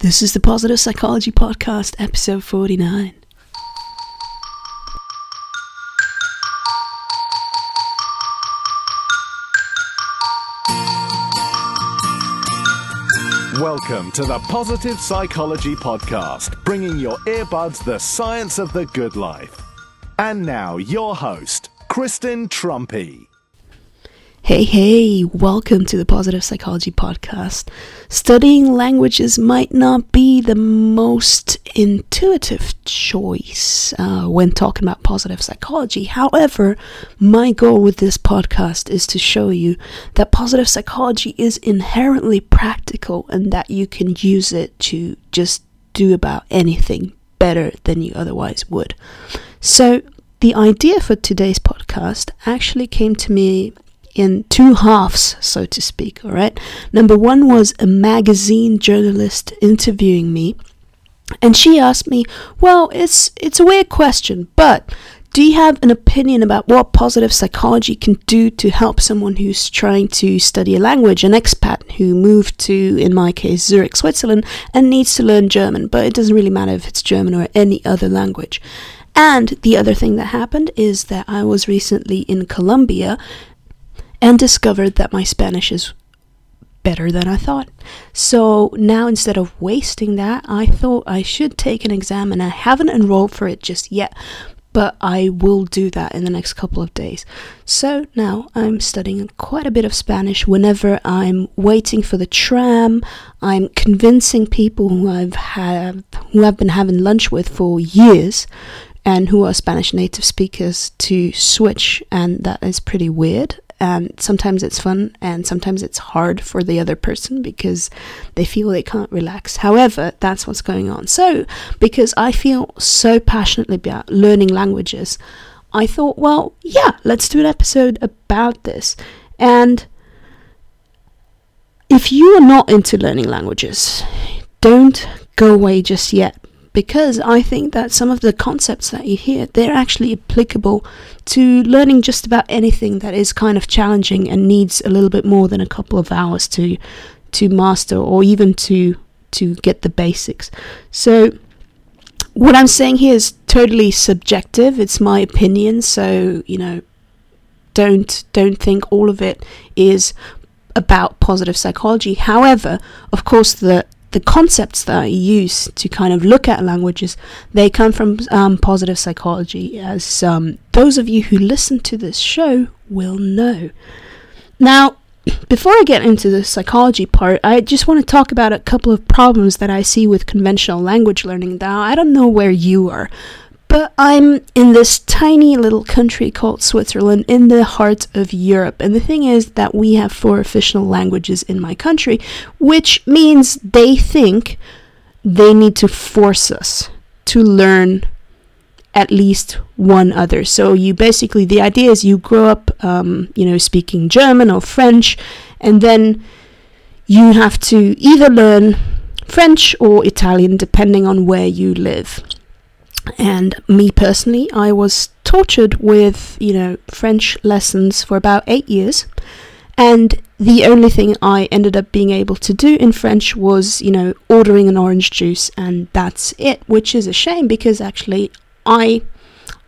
This is the Positive Psychology Podcast, episode 49. Welcome to the Positive Psychology Podcast, bringing your earbuds the science of the good life. And now, your host, Kristen Truempy. Hey, hey, welcome to the Positive Psychology Podcast. Studying languages might not be the most intuitive choice uh, when talking about positive psychology. However, my goal with this podcast is to show you that positive psychology is inherently practical and that you can use it to just do about anything better than you otherwise would. So, the idea for today's podcast actually came to me in two halves, so to speak. All right. Number one was a magazine journalist interviewing me, and she asked me, "Well, it's it's a weird question, but." Do you have an opinion about what positive psychology can do to help someone who's trying to study a language, an expat who moved to, in my case, Zurich, Switzerland, and needs to learn German, but it doesn't really matter if it's German or any other language? And the other thing that happened is that I was recently in Colombia and discovered that my Spanish is better than I thought. So now instead of wasting that, I thought I should take an exam and I haven't enrolled for it just yet. But I will do that in the next couple of days. So now I'm studying quite a bit of Spanish whenever I'm waiting for the tram. I'm convincing people who I've had who I've been having lunch with for years and who are Spanish native speakers to switch and that is pretty weird and sometimes it's fun and sometimes it's hard for the other person because they feel they can't relax. However, that's what's going on. So, because I feel so passionately about learning languages, I thought, well, yeah, let's do an episode about this. And if you are not into learning languages, don't go away just yet because I think that some of the concepts that you hear they're actually applicable to learning just about anything that is kind of challenging and needs a little bit more than a couple of hours to to master or even to to get the basics. So what I'm saying here is totally subjective. It's my opinion, so you know don't don't think all of it is about positive psychology. However, of course the the concepts that I use to kind of look at languages, they come from um, positive psychology, as um, those of you who listen to this show will know. Now, before I get into the psychology part, I just want to talk about a couple of problems that I see with conventional language learning. Now, I don't know where you are, but I'm in this tiny little country called Switzerland in the heart of Europe. And the thing is that we have four official languages in my country, which means they think they need to force us to learn at least one other. So you basically, the idea is you grow up, um, you know, speaking German or French, and then you have to either learn French or Italian depending on where you live. And me personally, I was tortured with, you know, French lessons for about eight years. And the only thing I ended up being able to do in French was, you know, ordering an orange juice, and that's it, which is a shame because actually I.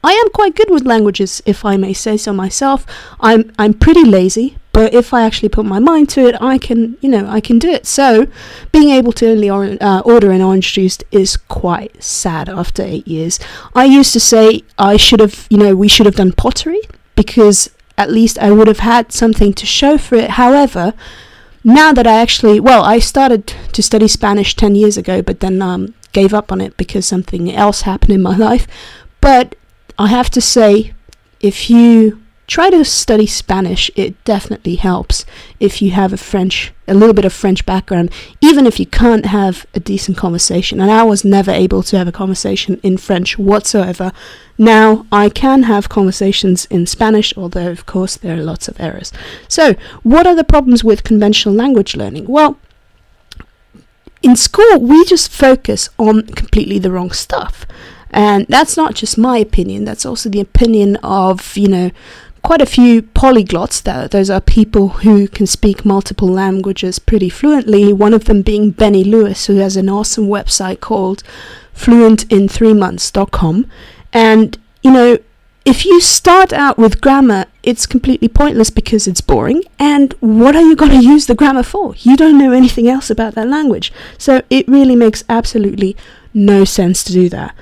I am quite good with languages, if I may say so myself. I'm I'm pretty lazy, but if I actually put my mind to it, I can, you know, I can do it. So, being able to only or- uh, order an orange juice is quite sad after eight years. I used to say I should have, you know, we should have done pottery because at least I would have had something to show for it. However, now that I actually, well, I started to study Spanish 10 years ago, but then um, gave up on it because something else happened in my life. But I have to say, if you try to study Spanish. It definitely helps if you have a French, a little bit of French background, even if you can't have a decent conversation. And I was never able to have a conversation in French whatsoever. Now I can have conversations in Spanish, although of course there are lots of errors. So, what are the problems with conventional language learning? Well, in school, we just focus on completely the wrong stuff. And that's not just my opinion, that's also the opinion of, you know, quite a few polyglots. though. those are people who can speak multiple languages pretty fluently. One of them being Benny Lewis, who has an awesome website called fluentin3months.com. And you know, if you start out with grammar, it's completely pointless because it's boring. And what are you going to use the grammar for? You don't know anything else about that language. So it really makes absolutely no sense to do that.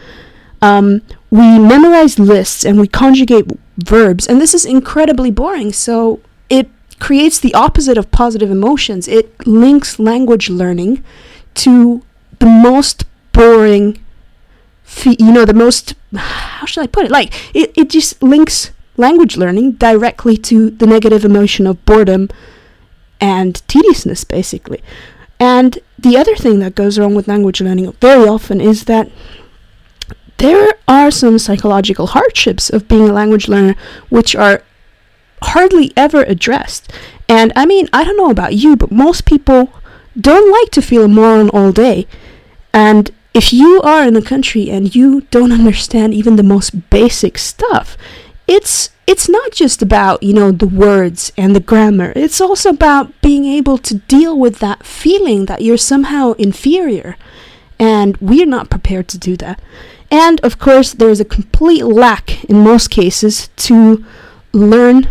Um, we memorize lists and we conjugate verbs, and this is incredibly boring. So it creates the opposite of positive emotions. It links language learning to the most boring you know the most how should i put it like it, it just links language learning directly to the negative emotion of boredom and tediousness basically and the other thing that goes wrong with language learning very often is that there are some psychological hardships of being a language learner which are hardly ever addressed and i mean i don't know about you but most people don't like to feel a moron all day and if you are in a country and you don't understand even the most basic stuff, it's it's not just about, you know, the words and the grammar. It's also about being able to deal with that feeling that you're somehow inferior. And we're not prepared to do that. And of course, there's a complete lack in most cases to learn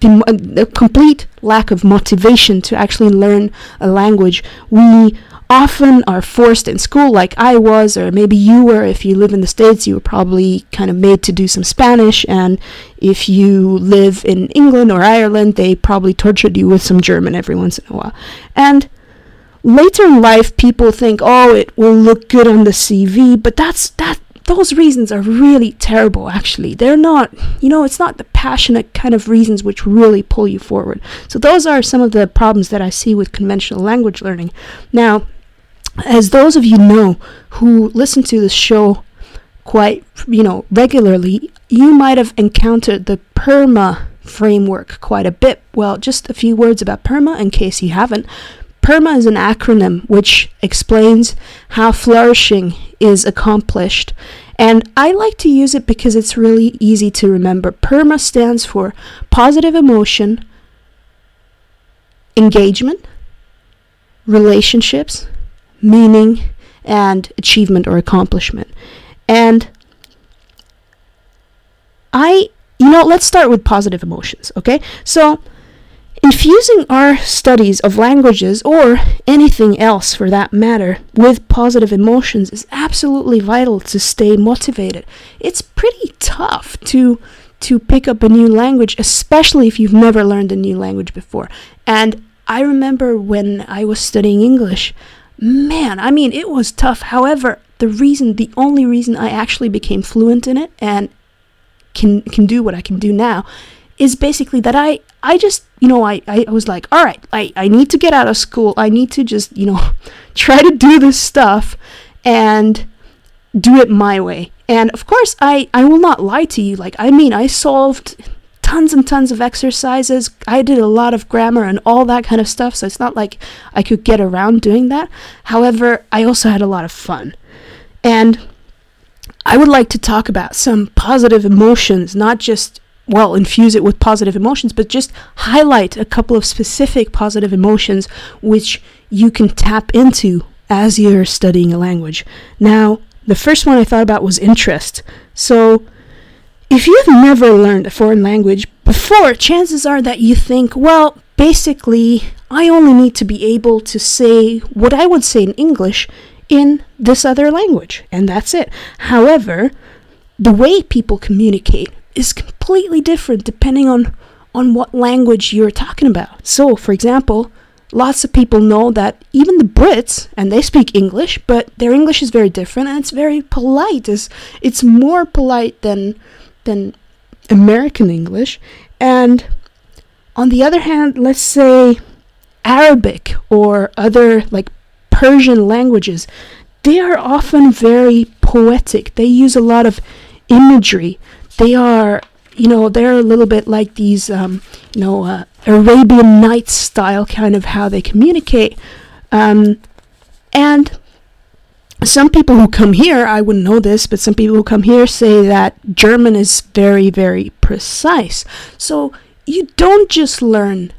the, a complete lack of motivation to actually learn a language. We often are forced in school, like I was, or maybe you were. If you live in the States, you were probably kind of made to do some Spanish. And if you live in England or Ireland, they probably tortured you with some German every once in a while. And later in life, people think, oh, it will look good on the CV, but that's that. Those reasons are really terrible, actually. They're not, you know, it's not the passionate kind of reasons which really pull you forward. So, those are some of the problems that I see with conventional language learning. Now, as those of you know who listen to this show quite, you know, regularly, you might have encountered the PERMA framework quite a bit. Well, just a few words about PERMA in case you haven't. PERMA is an acronym which explains how flourishing is accomplished. And I like to use it because it's really easy to remember. PERMA stands for positive emotion, engagement, relationships, meaning, and achievement or accomplishment. And I, you know, let's start with positive emotions, okay? So, infusing our studies of languages or anything else for that matter with positive emotions is absolutely vital to stay motivated. It's pretty tough to to pick up a new language, especially if you've never learned a new language before. And I remember when I was studying English, man, I mean, it was tough. However, the reason, the only reason I actually became fluent in it and can can do what I can do now is basically that I I just you know I, I was like all right I, I need to get out of school I need to just you know try to do this stuff and do it my way and of course I I will not lie to you like I mean I solved tons and tons of exercises. I did a lot of grammar and all that kind of stuff, so it's not like I could get around doing that. However, I also had a lot of fun. And I would like to talk about some positive emotions, not just, well, infuse it with positive emotions, but just highlight a couple of specific positive emotions which you can tap into as you're studying a language. Now, the first one I thought about was interest. So, if you've never learned a foreign language before, chances are that you think, well, basically, I only need to be able to say what I would say in English in this other language, and that's it. However, the way people communicate is completely different depending on on what language you're talking about. So, for example, lots of people know that even the Brits, and they speak English, but their English is very different and it's very polite. It's, it's more polite than than American English. And on the other hand, let's say Arabic or other like Persian languages, they are often very poetic. They use a lot of imagery. They are, you know, they're a little bit like these, um, you know, uh, Arabian Nights style kind of how they communicate. Um, and some people who come here, I wouldn't know this, but some people who come here say that German is very, very precise. So you don't just learn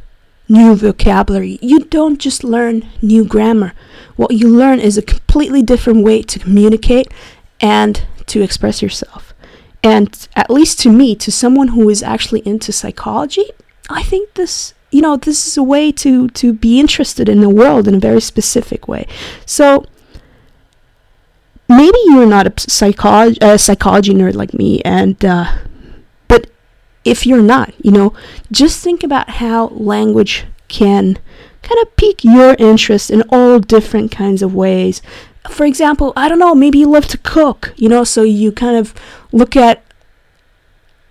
new vocabulary, you don't just learn new grammar. What you learn is a completely different way to communicate and to express yourself. And at least to me, to someone who is actually into psychology, I think this you know this is a way to to be interested in the world in a very specific way. So maybe you're not a psychology a psychology nerd like me and uh, but if you're not you know just think about how language can kind of pique your interest in all different kinds of ways for example i don't know maybe you love to cook you know so you kind of look at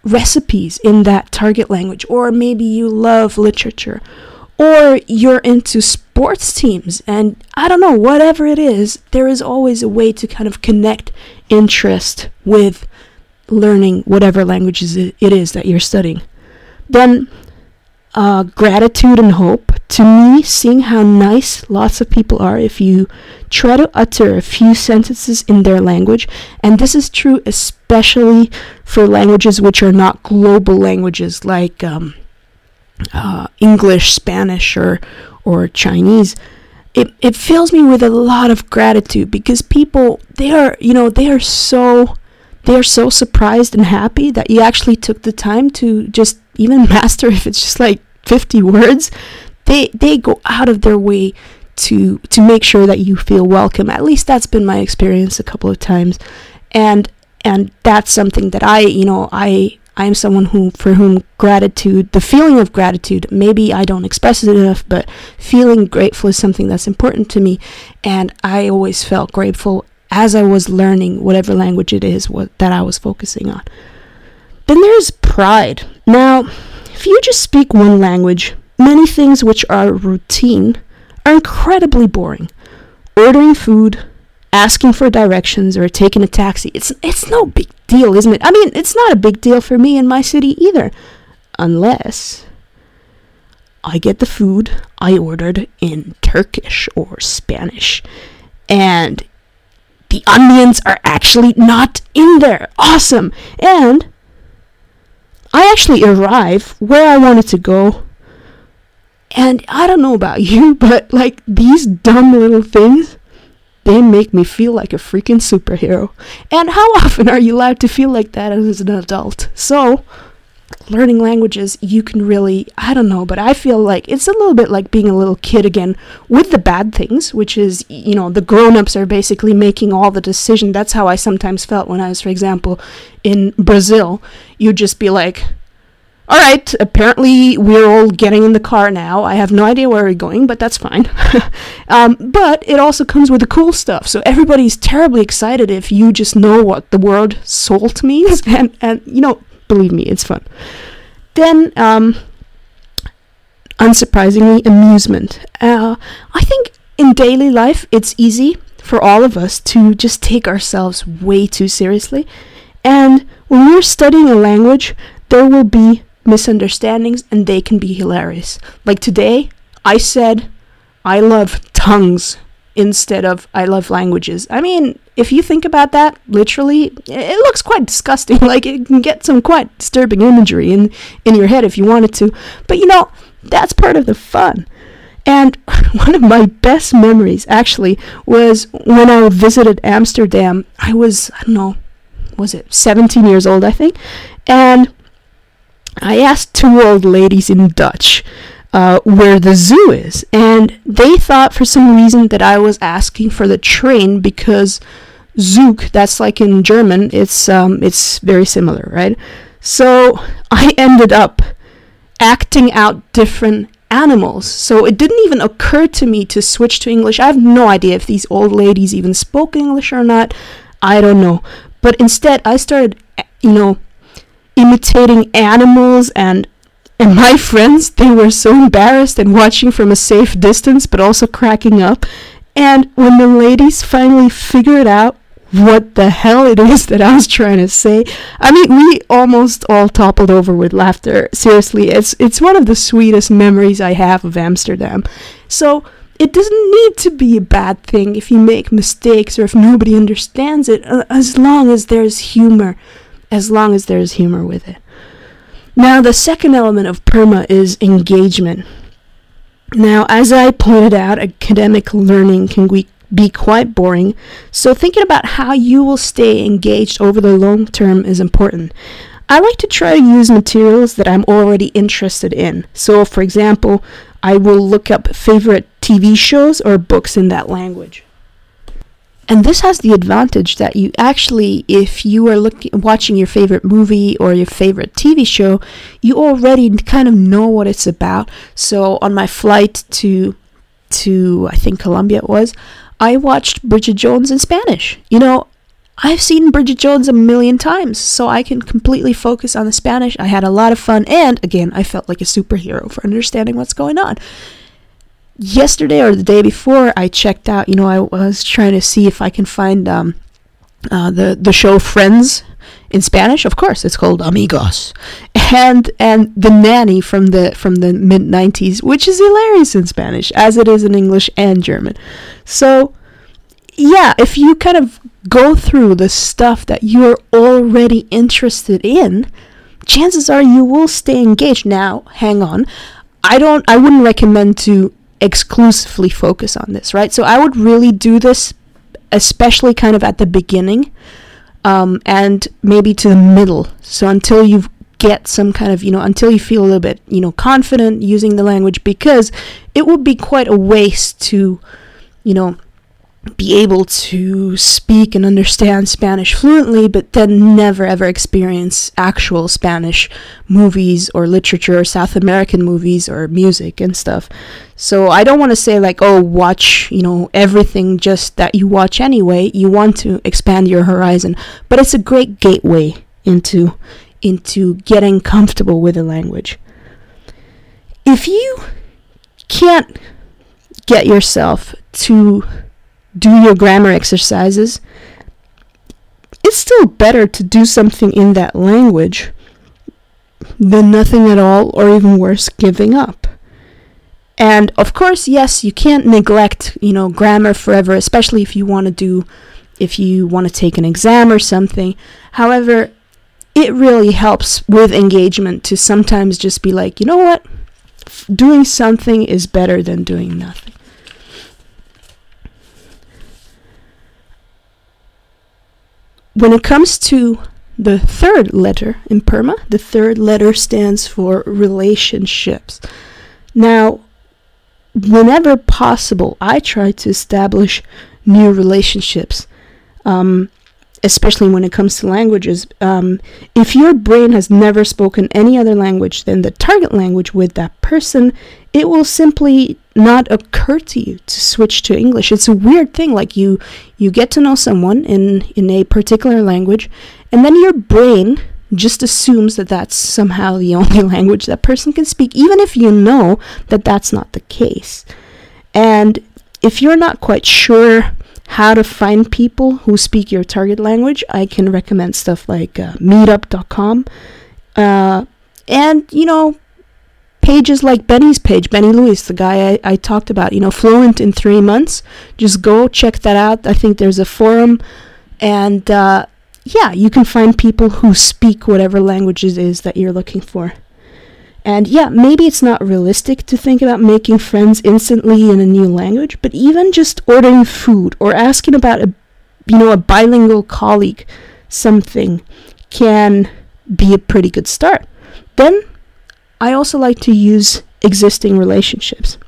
recipes in that target language, or maybe you love literature, or you're into sports teams, and I don't know, whatever it is, there is always a way to kind of connect interest with learning whatever languages it is that you're studying. Then, uh, gratitude and hope. To me, seeing how nice lots of people are if you try to utter a few sentences in their language, and this is true especially for languages which are not global languages like um, uh, English, Spanish, or or Chinese. It it fills me with a lot of gratitude because people they are you know they are so they are so surprised and happy that you actually took the time to just even master if it's just like 50 words they they go out of their way to to make sure that you feel welcome. At least that's been my experience a couple of times, and and that's something that I you know I I am someone who for whom gratitude, the feeling of gratitude, maybe I don't express it enough, but feeling grateful is something that's important to me, and I always felt grateful as I was learning whatever language it is what, that I was focusing on. Then there's pride. Now, if you just speak one language, many things which are routine are incredibly boring. Ordering food, asking for directions, or taking a taxi. It's it's no big deal, isn't it? I mean, it's not a big deal for me in my city either. Unless I get the food I ordered in Turkish or Spanish. And the onions are actually not in there. Awesome. And I actually arrive where I wanted to go and I don't know about you, but like these dumb little things, they make me feel like a freaking superhero. And how often are you allowed to feel like that as an adult? So, learning languages, you can really, I don't know, but I feel like it's a little bit like being a little kid again with the bad things, which is, you know, the grown ups are basically making all the decision. That's how I sometimes felt when I was, for example, in Brazil. You'd just be like, all right, apparently we're all getting in the car now. I have no idea where we're going, but that's fine. um, but it also comes with the cool stuff. So everybody's terribly excited if you just know what the word salt means. And, and you know, believe me, it's fun. Then, um, unsurprisingly, amusement. Uh, I think in daily life, it's easy for all of us to just take ourselves way too seriously. And when we're studying a language, there will be misunderstandings and they can be hilarious. Like today, I said I love tongues instead of I love languages. I mean, if you think about that literally, it looks quite disgusting. Like it can get some quite disturbing imagery in in your head if you wanted to. But you know, that's part of the fun. And one of my best memories actually was when I visited Amsterdam. I was I don't know, was it 17 years old, I think. And I asked two old ladies in Dutch uh, where the zoo is, and they thought for some reason that I was asking for the train because Zug, that's like in German, it's um, it's very similar, right? So I ended up acting out different animals. So it didn't even occur to me to switch to English. I have no idea if these old ladies even spoke English or not. I don't know. But instead, I started, you know, imitating animals and and my friends they were so embarrassed and watching from a safe distance but also cracking up and when the ladies finally figured out what the hell it is that I was trying to say. I mean, we almost all toppled over with laughter. Seriously, it's it's one of the sweetest memories I have of Amsterdam. So, it doesn't need to be a bad thing if you make mistakes or if nobody understands it, uh, as long as there's humor. As long as there's humor with it. Now, the second element of PERMA is engagement. Now, as I pointed out, academic learning can be quite boring, so thinking about how you will stay engaged over the long term is important. I like to try to use materials that I'm already interested in. So, for example, I will look up favorite TV shows or books in that language. And this has the advantage that you actually, if you are looking, watching your favorite movie or your favorite TV show, you already kind of know what it's about. So on my flight to, to I think Colombia it was, I watched Bridget Jones in Spanish. You know, I've seen Bridget Jones a million times, so I can completely focus on the Spanish. I had a lot of fun, and again, I felt like a superhero for understanding what's going on. Yesterday or the day before, I checked out. You know, I was trying to see if I can find um, uh, the the show Friends in Spanish. Of course, it's called Amigos, and and the nanny from the from the mid '90s, which is hilarious in Spanish as it is in English and German. So yeah, if you kind of go through the stuff that you're already interested in, chances are you will stay engaged. Now, hang on. I don't I wouldn't recommend to exclusively focus on this, right? So I would really do this especially kind of at the beginning um, and maybe to the middle. So until you get some kind of, you know, until you feel a little bit, you know, confident using the language because it would be quite a waste to, you know, be able to speak and understand Spanish fluently, but then never ever experience actual Spanish movies or literature or South American movies or music and stuff. So I don't want to say like, oh, watch, you know, everything just that you watch anyway. You want to expand your horizon, but it's a great gateway into into getting comfortable with the language. If you can't get yourself to do your grammar exercises, it's still better to do something in that language than nothing at all, or even worse, giving up. And of course, yes, you can't neglect, you know, grammar forever, especially if you want to do, if you want to take an exam or something. However, it really helps with engagement to sometimes just be like, you know what? Doing something is better than doing nothing. When it comes to the third letter in PERMA, the third letter stands for relationships. Now, whenever possible, I try to establish new relationships. Um, especially when it comes to languages, um, if your brain has never spoken any other language than the target language with that person, it will simply not occur to you to switch to English. It's a weird thing. Like you, you get to know someone in in a particular language, and then your brain just assumes that that's somehow the only language that person can speak, even if you know that that's not the case. And if you're not quite sure how to find people who speak your target language, I can recommend stuff like uh, meetup.com. Uh, and, you know, pages like Benny's page, Benny Lewis, the guy I, I talked about, you know, fluent in three months. Just go check that out. I think there's a forum. And uh, yeah, you can find people who speak whatever language it is that you're looking for. And yeah, maybe it's not realistic to think about making friends instantly in a new language, but even just ordering food or asking about a you know, a bilingual colleague something can be a pretty good start. Then I also like to use existing relationships.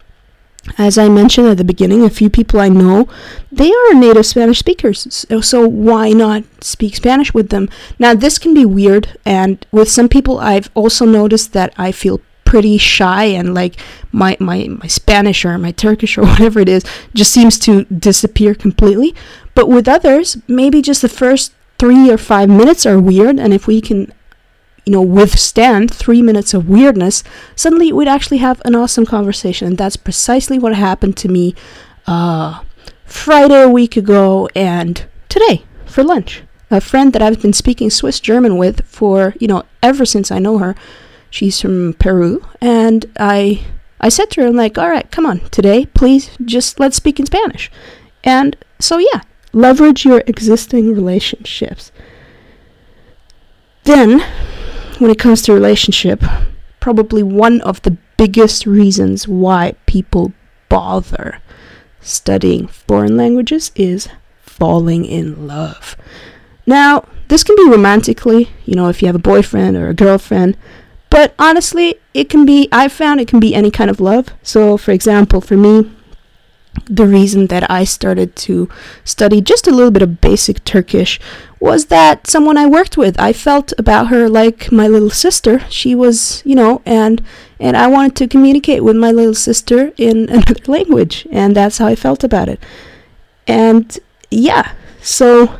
As I mentioned at the beginning, a few people I know, they are native Spanish speakers, so why not speak Spanish with them? Now, this can be weird, and with some people, I've also noticed that I feel pretty shy and like my, my, my Spanish or my Turkish or whatever it is just seems to disappear completely. But with others, maybe just the first three or five minutes are weird, and if we can you know, withstand three minutes of weirdness, suddenly we'd actually have an awesome conversation. And that's precisely what happened to me uh, Friday a week ago and today for lunch. A friend that I've been speaking Swiss German with for, you know, ever since I know her. She's from Peru. And I I said to her, I'm like, all right, come on, today, please, just let's speak in Spanish. And so, yeah, leverage your existing relationships. Then, when it comes to relationship, probably one of the biggest reasons why people bother studying foreign languages is falling in love. Now, this can be romantically, you know, if you have a boyfriend or a girlfriend, but honestly, it can be, I've found it can be any kind of love. So, for example, for me, the reason that I started to study just a little bit of basic Turkish was that someone I worked with, I felt about her like my little sister. She was, you know, and and I wanted to communicate with my little sister in another language, and that's how I felt about it. And yeah, so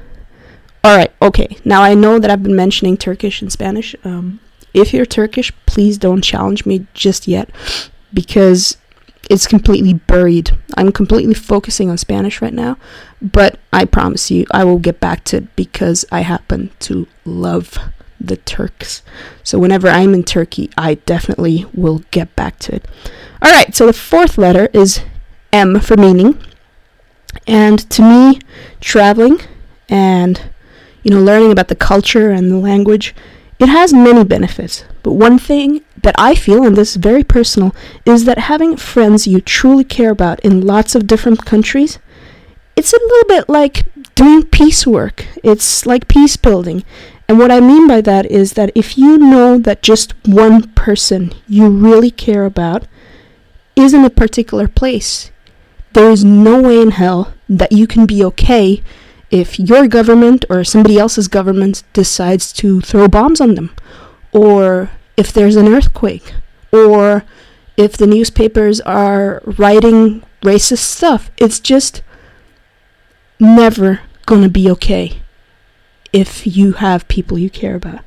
all right, okay. Now I know that I've been mentioning Turkish and Spanish. Um, if you're Turkish, please don't challenge me just yet because it's completely buried. I'm completely focusing on Spanish right now, but I promise you I will get back to it because I happen to love the Turks. So whenever I'm in Turkey, I definitely will get back to it. All right, so the fourth letter is M for meaning. And to me, traveling and you know learning about the culture and the language, it has many benefits. But one thing that I feel, and this is very personal, is that having friends you truly care about in lots of different countries, it's a little bit like doing peace work. It's like peace building. And what I mean by that is that if you know that just one person you really care about is in a particular place, there is no way in hell that you can be okay if your government or somebody else's government decides to throw bombs on them or if there's an earthquake or if the newspapers are writing racist stuff. It's just never gonna be okay if you have people you care about.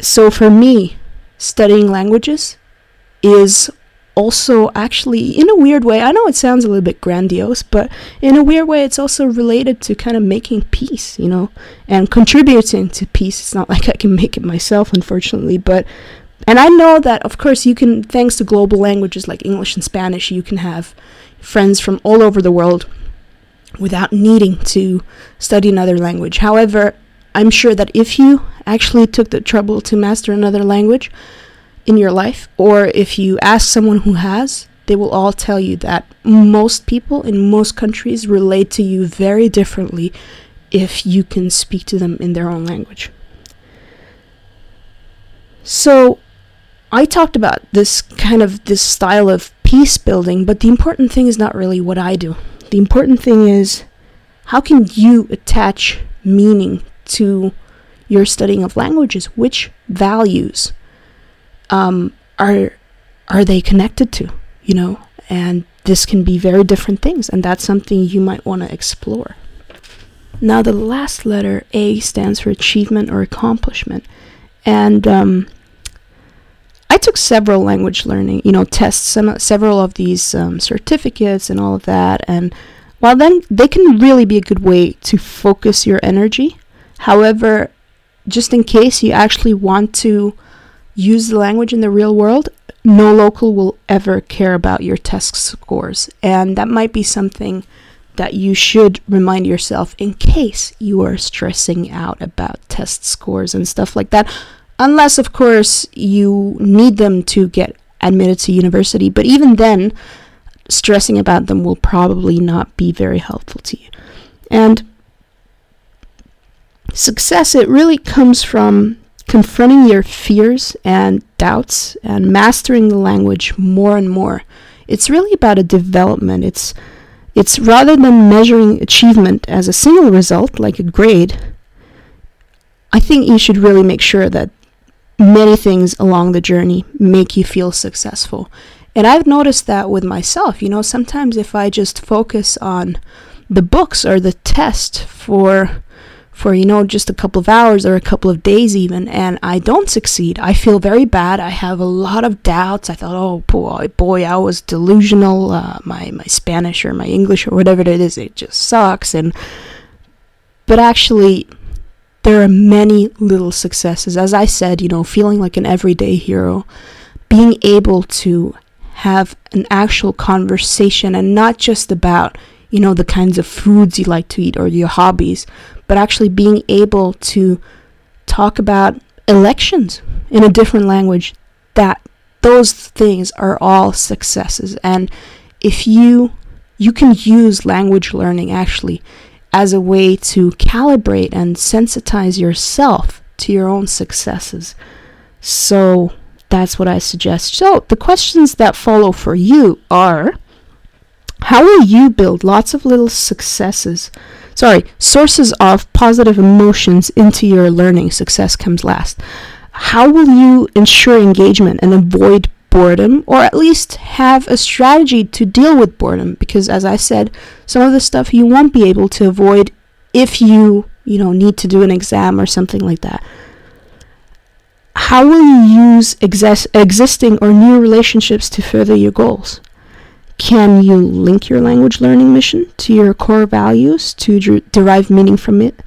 So for me, studying languages is also actually in a weird way i know it sounds a little bit grandiose but in a weird way it's also related to kind of making peace you know and contributing to peace. It's not like i can make it myself unfortunately but and i know that of course you can thanks to global languages like english and spanish you can have friends from all over the world without needing to study another language. However i'm sure that if you actually took the trouble to master another language in your life, or if you ask someone who has, they will all tell you that most people in most countries relate to you very differently if you can speak to them in their own language. So, I talked about this kind of this style of peace building, but the important thing is not really what I do. The important thing is how can you attach meaning to your studying of languages? Which values um, are are they connected to? You know, and this can be very different things, and that's something you might want to explore. Now, the last letter A stands for achievement or accomplishment, and um, I took several language learning, you know, tests, some several of these um, certificates and all of that, and while then they can really be a good way to focus your energy. However, just in case you actually want to use the language in the real world, no local will ever care about your test scores. And that might be something that you should remind yourself in case you are stressing out about test scores and stuff like that. Unless, of course, you need them to get admitted to university. But even then, stressing about them will probably not be very helpful to you. And success, it really comes from confronting your fears and doubts and mastering the language more and more. It's really about a development. It's it's rather than measuring achievement as a single result like a grade. I think you should really make sure that many things along the journey make you feel successful. And I've noticed that with myself. You know, sometimes if I just focus on the books or the test for for you know just a couple of hours or a couple of days even and i don't succeed. I feel very bad. I have a lot of doubts. I thought oh boy boy i was delusional uh, my my spanish or my english or whatever it is it just sucks. And but actually there are many little successes. As i said you know feeling like an everyday hero being able to have an actual conversation and not just about, you know, the kinds of foods you like to eat or your hobbies, but actually being able to talk about elections in a different language, that those things are all successes. And if you you can use language learning actually as a way to calibrate and sensitize yourself to your own successes. So that's what I suggest. So the questions that follow for you are how will you build lots of little successes? Sorry, sources of positive emotions into your learning. Success comes last. How will you ensure engagement and avoid boredom or at least have a strategy to deal with boredom because as I said some of the stuff you won't be able to avoid if you you know need to do an exam or something like that how will you use exis- existing or new relationships to further your goals can you link your language learning mission to your core values to derive meaning from it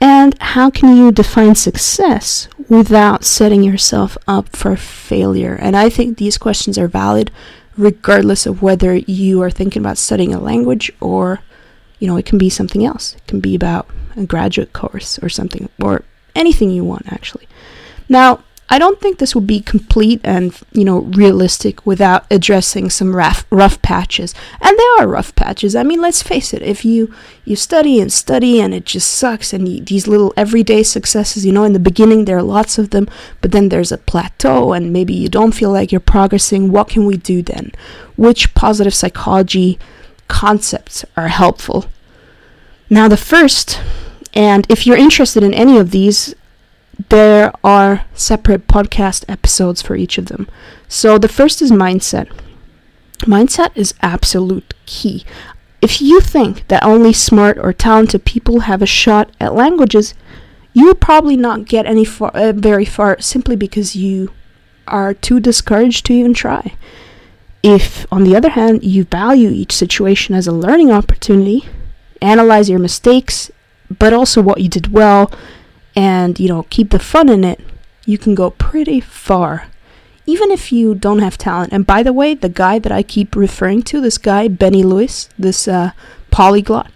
and how can you define success without setting yourself up for failure? And I think these questions are valid regardless of whether you are thinking about studying a language or, you know, it can be something else. It can be about a graduate course or something, or anything you want, actually. Now, I don't think this would be complete and you know realistic without addressing some rough rough patches. And there are rough patches. I mean, let's face it. If you you study and study and it just sucks, and you, these little everyday successes, you know, in the beginning there are lots of them, but then there's a plateau, and maybe you don't feel like you're progressing. What can we do then? Which positive psychology concepts are helpful? Now, the first, and if you're interested in any of these, there are separate podcast episodes for each of them. So the first is mindset. Mindset is absolute key. If you think that only smart or talented people have a shot at languages, you will probably not get any far, uh, very far simply because you are too discouraged to even try. If, on the other hand, you value each situation as a learning opportunity, analyze your mistakes, but also what you did well, and you know keep the fun in it you can go pretty far. Even if you don't have talent. And by the way the guy that i keep referring to this guy benny lewis this uh, polyglot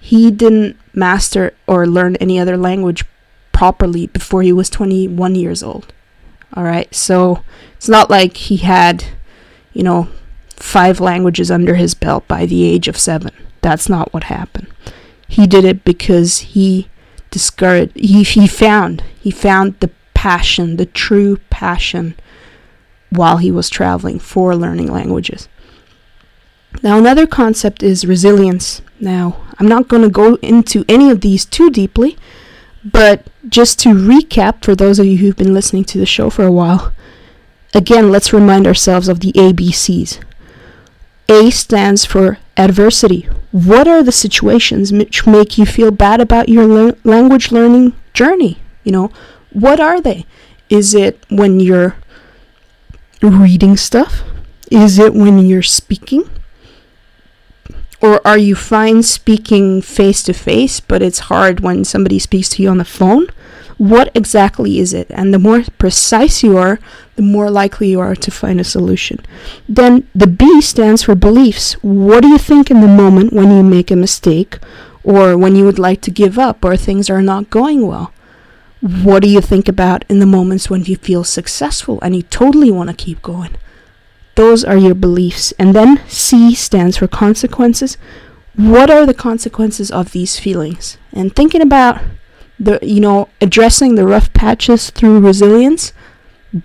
he didn't master or learn any other language properly before he was 21 years old. All right so it's not like he had you know five languages under his belt by the age of seven. That's not what happened. He did it because he discouraged. He, he found he found the passion, the true passion, while he was traveling for learning languages. Now, another concept is resilience. Now, I'm not going to go into any of these too deeply, but just to recap for those of you who've been listening to the show for a while, again, let's remind ourselves of the ABCs. A stands for adversity. What are the situations which make you feel bad about your le- language learning journey? You know, what are they? Is it when you're reading stuff? Is it when you're speaking? Or are you fine speaking face to face, but it's hard when somebody speaks to you on the phone? What exactly is it? And the more precise you are, the more likely you are to find a solution. Then the B stands for beliefs. What do you think in the moment when you make a mistake or when you would like to give up or things are not going well? What do you think about in the moments when you feel successful and you totally want to keep going? Those are your beliefs. And then C stands for consequences. What are the consequences of these feelings? And thinking about the you know addressing the rough patches through resilience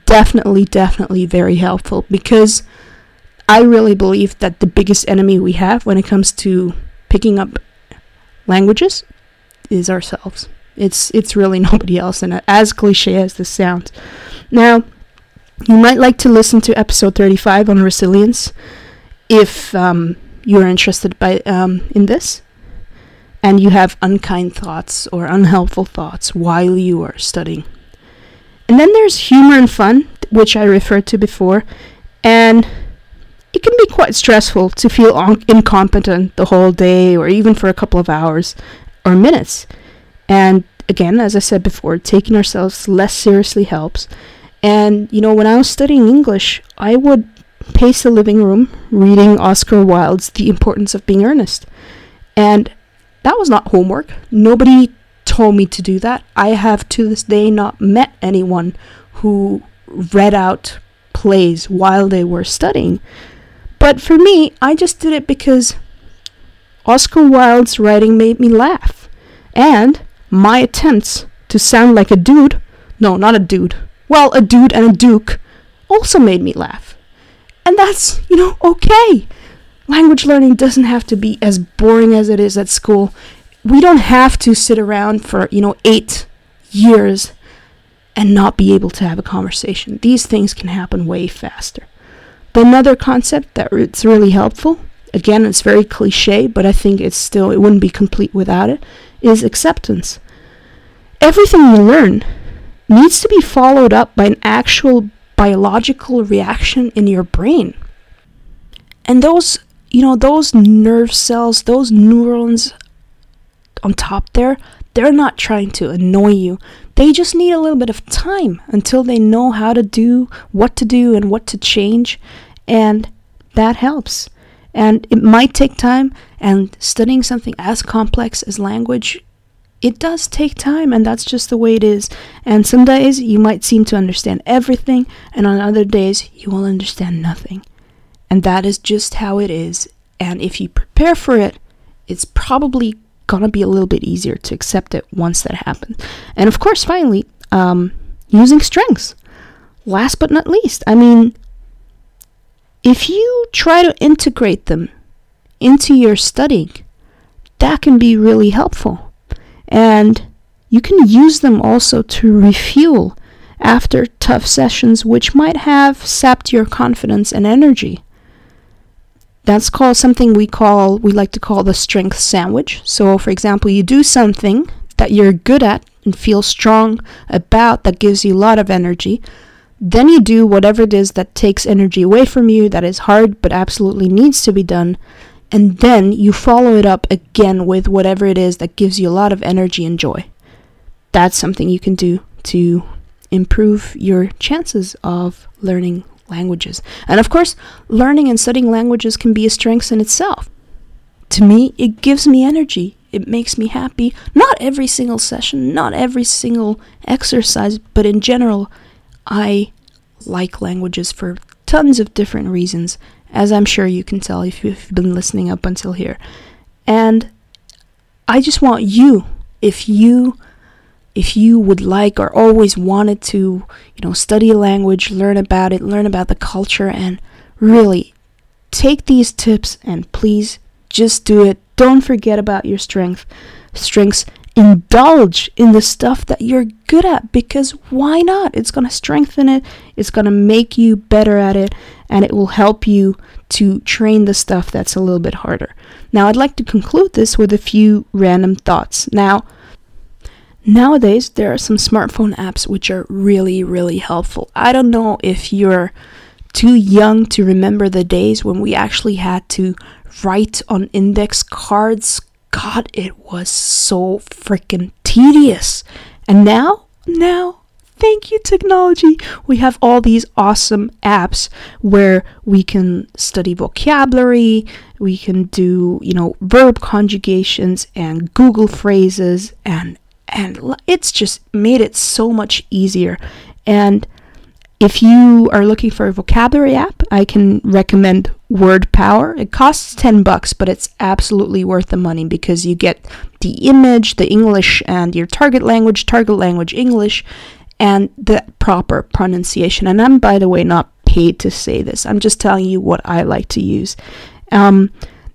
definitely definitely very helpful because I really believe that the biggest enemy we have when it comes to picking up languages is ourselves. It's it's really nobody else and as cliche as this sounds. Now, you might like to listen to episode 35 on resilience if um, you're interested by um, in this and you have unkind thoughts or unhelpful thoughts while you are studying. And then there's humor and fun, which I referred to before, and it can be quite stressful to feel un- incompetent the whole day or even for a couple of hours or minutes. And again, as I said before, taking ourselves less seriously helps. And you know, when I was studying English, I would pace the living room reading Oscar Wilde's The Importance of Being Earnest. And that was not homework. Nobody told me to do that. I have to this day not met anyone who read out plays while they were studying. But for me, I just did it because Oscar Wilde's writing made me laugh. And my attempts to sound like a dude no, not a dude. Well, a dude and a duke also made me laugh. And that's, you know, okay. Language learning doesn't have to be as boring as it is at school. We don't have to sit around for, you know, eight years and not be able to have a conversation. These things can happen way faster. But Another concept that it's really helpful, again, it's very cliche, but I think it's still, it wouldn't be complete without it, is acceptance. Everything you learn needs to be followed up by an actual biological reaction in your brain. And those, you know, those nerve cells, those neurons on top there, they're not trying to annoy you. They just need a little bit of time until they know how to do, what to do, and what to change. And that helps. And it might take time, and studying something as complex as language it does take time and that's just the way it is. And some days you might seem to understand everything, and on other days you will understand nothing. And that is just how it is. And if you prepare for it, it's probably gonna be a little bit easier to accept it once that happens. And of course, finally, um, using strengths. Last but not least, I mean, if you try to integrate them into your studying, that can be really helpful. And you can use them also to refuel after tough sessions which might have sapped your confidence and energy. That's called something we call we like to call the strength sandwich. So for example, you do something that you're good at and feel strong about that gives you a lot of energy. Then you do whatever it is that takes energy away from you that is hard but absolutely needs to be done and then you follow it up again with whatever it is that gives you a lot of energy and joy. That's something you can do to improve your chances of learning languages. And of course, learning and studying languages can be a strength in itself. To me, it gives me energy. It makes me happy. Not every single session, not every single exercise, but in general, I like languages for tons of different reasons as I'm sure you can tell if you've been listening up until here. And I just want you, if you if you would like or always wanted to, you know, study a language, learn about it, learn about the culture and really take these tips and please just do it. Don't forget about your strength, strengths indulge in the stuff that you're good at because why not? It's going to strengthen it, it's going to make you better at it, and it will help you to train the stuff that's a little bit harder. Now, I'd like to conclude this with a few random thoughts. Now, nowadays there are some smartphone apps which are really, really helpful. I don't know if you're too young to remember the days when we actually had to write on index cards God, it was so freaking tedious. And now, now, thank you, technology. We have all these awesome apps where we can study vocabulary, we can do, you know, verb conjugations and Google phrases, and and it's just made it so much easier. And if you are looking for a vocabulary app, I can recommend Word Power. It costs 10 bucks, but it's absolutely worth the money because you get the image, the English, and your target language, target language English, and the proper pronunciation. And I'm, by the way, not paid to say this. I'm just telling you what I like to use. Um,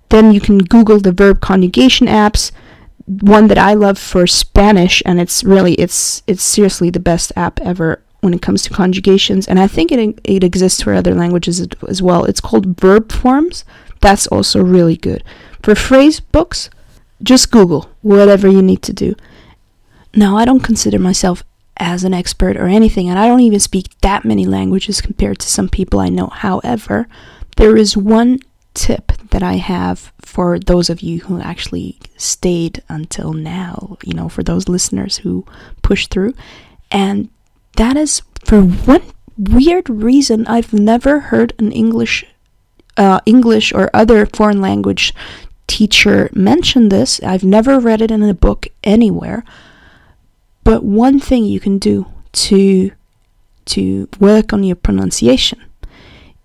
then you can Google the verb conjugation apps. One that I love for Spanish, and it's really it's it's seriously the best app ever when it comes to conjugations, and I think it it exists for other languages as well. It's called verb forms. That's also really good. For phrase books, just Google whatever you need to do. Now, I don't consider myself as an expert or anything, and I don't even speak that many languages compared to some people I know. However, there is one tip that I have for those of you who actually stayed until now, you know, for those listeners who pushed through. And that is for one weird reason, I've never heard an English, uh, English or other foreign language teacher mention this. I've never read it in a book anywhere. But one thing you can do to to work on your pronunciation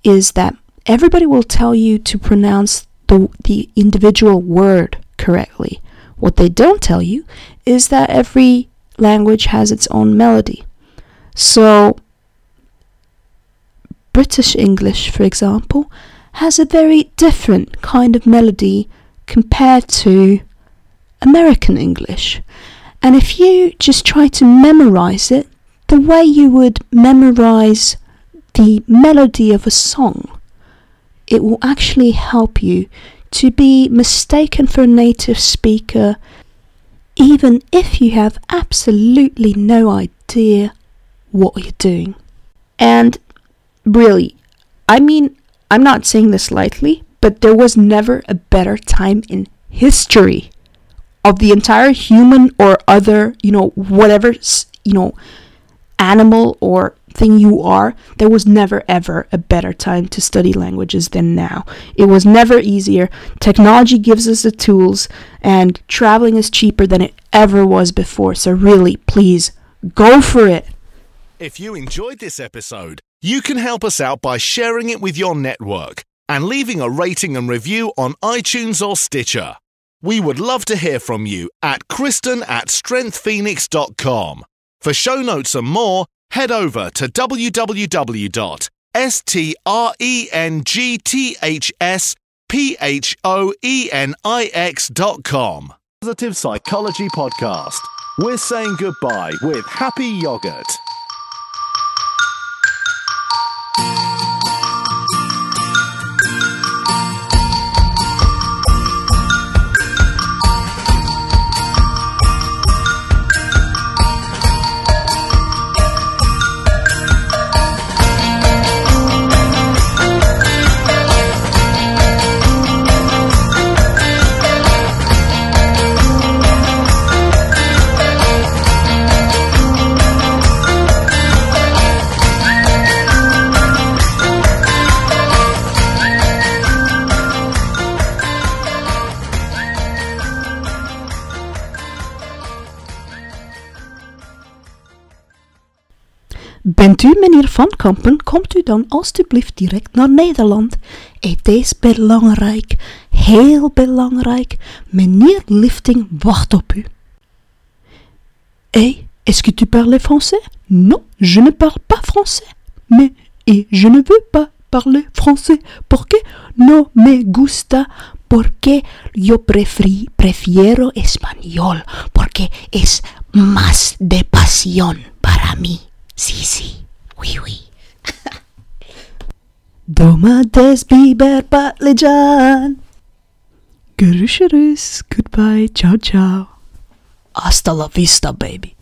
is that everybody will tell you to pronounce the the individual word correctly. What they don't tell you is that every language has its own melody. So British English, for example, has a very different kind of melody compared to American English. And if you just try to memorize it the way you would memorize the melody of a song, it will actually help you to be mistaken for a native speaker, even if you have absolutely no idea what you're doing. And really, I mean, I'm not saying this lightly, but there was never a better time in history of the entire human or other, you know, whatever, you know, animal or thing you are, there was never ever a better time to study languages than now. It was never easier. Technology gives us the tools, and traveling is cheaper than it ever was before. So, really, please go for it. If you enjoyed this episode, you can help us out by sharing it with your network and leaving a rating and review on iTunes or Stitcher. We would love to hear from you at kristen at strengthsphoenix.com. For show notes and more, head over to www.strengthsphoenix.com. Positive Psychology Podcast. We're saying goodbye with happy yogurt. Bent u meneer Van Kampen, komt u dan alstublieft direct naar Nederland? Het is belangrijk, heel belangrijk. Meneer Lifting wacht op u. Hé, est-ce que tu parles français? Non, je ne parle pas français. Mais, et je ne veux pas parler français. Porque no me gusta. Porque yo prefri, prefiero español. Porque es más de pasión para mí. Sí, sí. Oui, oui. Domates, biber, patlıcan. Görüşürüz. Goodbye. Ciao, ciao. Hasta la vista, baby.